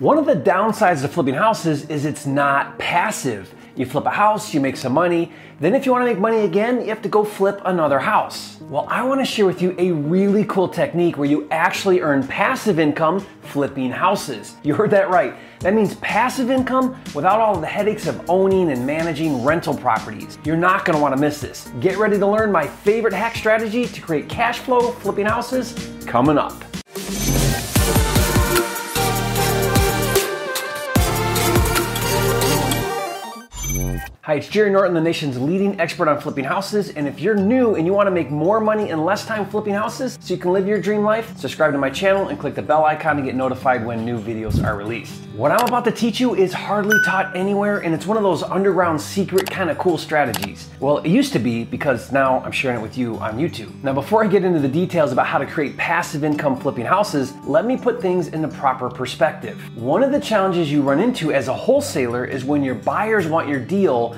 One of the downsides of flipping houses is it's not passive. You flip a house, you make some money. Then, if you want to make money again, you have to go flip another house. Well, I want to share with you a really cool technique where you actually earn passive income flipping houses. You heard that right. That means passive income without all the headaches of owning and managing rental properties. You're not going to want to miss this. Get ready to learn my favorite hack strategy to create cash flow flipping houses coming up. Hi, it's Jerry Norton, the nation's leading expert on flipping houses. And if you're new and you want to make more money in less time flipping houses so you can live your dream life, subscribe to my channel and click the bell icon to get notified when new videos are released. What I'm about to teach you is hardly taught anywhere, and it's one of those underground secret kind of cool strategies. Well, it used to be because now I'm sharing it with you on YouTube. Now, before I get into the details about how to create passive income flipping houses, let me put things into proper perspective. One of the challenges you run into as a wholesaler is when your buyers want your deal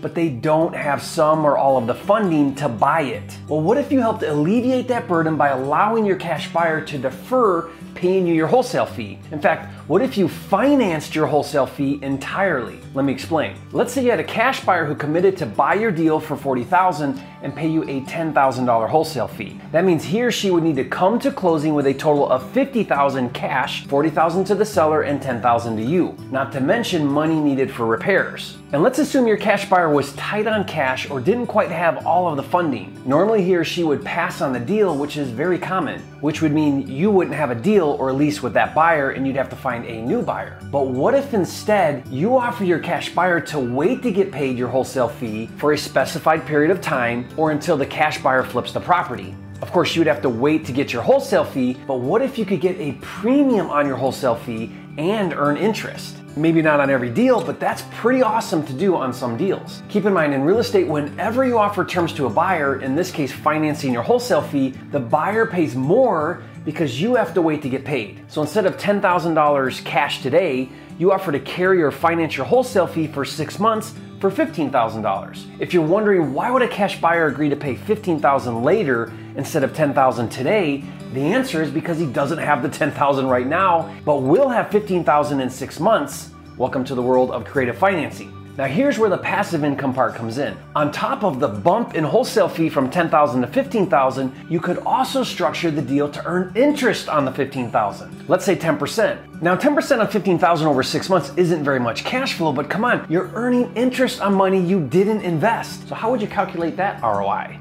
but they don't have some or all of the funding to buy it. Well, what if you helped alleviate that burden by allowing your cash buyer to defer paying you your wholesale fee? In fact, what if you financed your wholesale fee entirely? Let me explain. Let's say you had a cash buyer who committed to buy your deal for 40,000 and pay you a $10,000 wholesale fee. That means he or she would need to come to closing with a total of 50,000 cash, 40,000 to the seller and 10,000 to you. Not to mention money needed for repairs. And let's assume your cash buyer was tight on cash or didn't quite have all of the funding. Normally he or she would pass on the deal, which is very common, which would mean you wouldn't have a deal or lease with that buyer and you'd have to find a new buyer. But what if instead you offer your cash buyer to wait to get paid your wholesale fee for a specified period of time or until the cash buyer flips the property? Of course, you would have to wait to get your wholesale fee, but what if you could get a premium on your wholesale fee and earn interest? Maybe not on every deal, but that's pretty awesome to do on some deals. Keep in mind, in real estate, whenever you offer terms to a buyer, in this case financing your wholesale fee, the buyer pays more because you have to wait to get paid. So instead of $10,000 cash today, you offer to carry or finance your wholesale fee for six months for $15,000. If you're wondering why would a cash buyer agree to pay 15,000 later instead of 10,000 today, the answer is because he doesn't have the 10,000 right now, but will have 15,000 in six months. Welcome to the world of creative financing. Now here's where the passive income part comes in. On top of the bump in wholesale fee from 10,000 to 15,000, you could also structure the deal to earn interest on the 15,000. Let's say 10%. Now 10% on 15,000 over 6 months isn't very much cash flow, but come on, you're earning interest on money you didn't invest. So how would you calculate that ROI?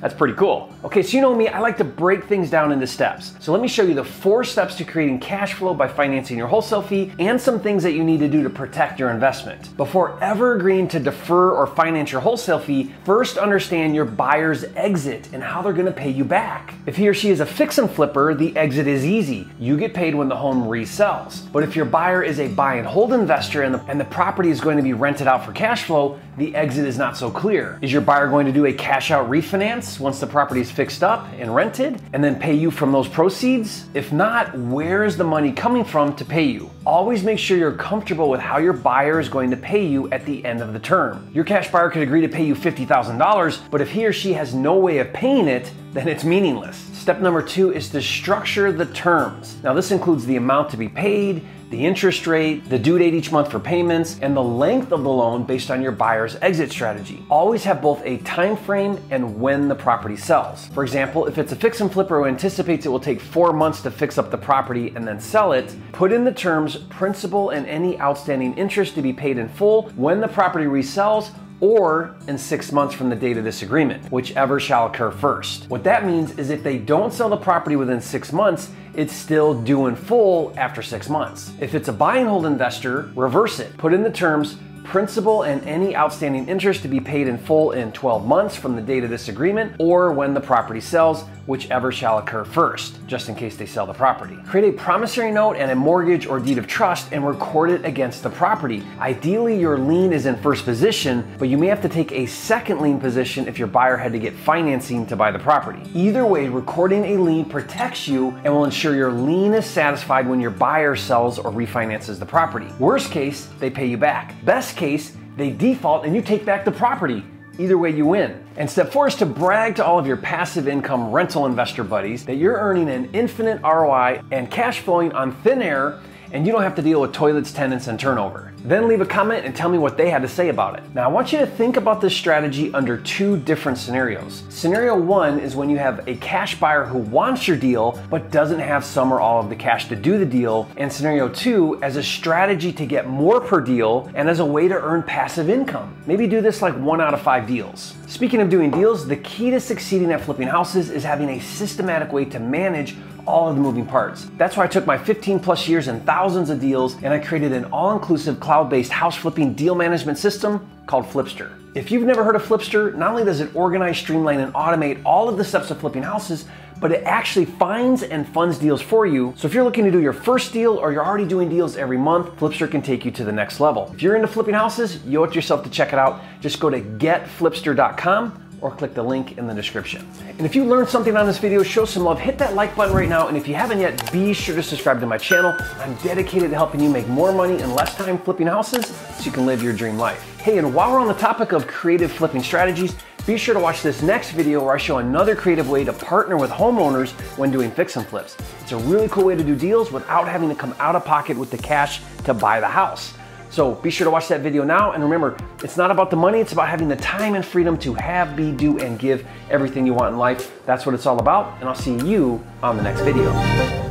That's pretty cool. Okay, so you know me, I like to break things down into steps. So let me show you the four steps to creating cash flow by financing your wholesale fee and some things that you need to do to protect your investment. Before ever agreeing to defer or finance your wholesale fee, first understand your buyer's exit and how they're gonna pay you back. If he or she is a fix and flipper, the exit is easy. You get paid when the home resells. But if your buyer is a buy and hold investor and the, and the property is going to be rented out for cash flow, the exit is not so clear. Is your buyer going to do a cash out refinance once the property is fixed up and rented and then pay you from those proceeds? If not, where is the money coming from to pay you? Always make sure you're comfortable with how your buyer is going to pay you at the end of the term. Your cash buyer could agree to pay you $50,000, but if he or she has no way of paying it, then it's meaningless. Step number two is to structure the terms. Now, this includes the amount to be paid, the interest rate, the due date each month for payments, and the length of the loan based on your buyer's exit strategy. Always have both a time frame and when the property sells. For example, if it's a fix and flipper who anticipates it will take four months to fix up the property and then sell it, put in the terms principal and any outstanding interest to be paid in full when the property resells or in six months from the date of this agreement, whichever shall occur first. What that means is if they don't sell the property within six months, it's still due in full after six months. If it's a buy and hold investor, reverse it. Put in the terms principal and any outstanding interest to be paid in full in 12 months from the date of this agreement or when the property sells, whichever shall occur first, just in case they sell the property. Create a promissory note and a mortgage or deed of trust and record it against the property. Ideally, your lien is in first position, but you may have to take a second lien position if your buyer had to get financing to buy the property. Either way, recording a lien protects you and will ensure your lien is satisfied when your buyer sells or refinances the property. Worst case, they pay you back. Best case, they default and you take back the property. Either way, you win. And step four is to brag to all of your passive income rental investor buddies that you're earning an infinite ROI and cash flowing on thin air and you don't have to deal with toilets, tenants, and turnover. Then leave a comment and tell me what they had to say about it. Now I want you to think about this strategy under two different scenarios. Scenario one is when you have a cash buyer who wants your deal but doesn't have some or all of the cash to do the deal, and scenario two as a strategy to get more per deal and as a way to earn passive income. Maybe do this like one out of five deals. Speaking of doing deals, the key to succeeding at flipping houses is having a systematic way to manage all of the moving parts. That's why I took my 15 plus years and thousands of deals and I created an all inclusive cloud based house flipping deal management system called Flipster. If you've never heard of Flipster, not only does it organize, streamline, and automate all of the steps of flipping houses, but it actually finds and funds deals for you. So if you're looking to do your first deal or you're already doing deals every month, Flipster can take you to the next level. If you're into flipping houses, you owe it yourself to check it out. Just go to getflipster.com or click the link in the description. And if you learned something on this video, show some love, hit that like button right now. And if you haven't yet, be sure to subscribe to my channel. I'm dedicated to helping you make more money in less time flipping houses so you can live your dream life. Hey, and while we're on the topic of creative flipping strategies, be sure to watch this next video where I show another creative way to partner with homeowners when doing fix and flips. It's a really cool way to do deals without having to come out of pocket with the cash to buy the house. So be sure to watch that video now. And remember, it's not about the money, it's about having the time and freedom to have, be, do, and give everything you want in life. That's what it's all about. And I'll see you on the next video.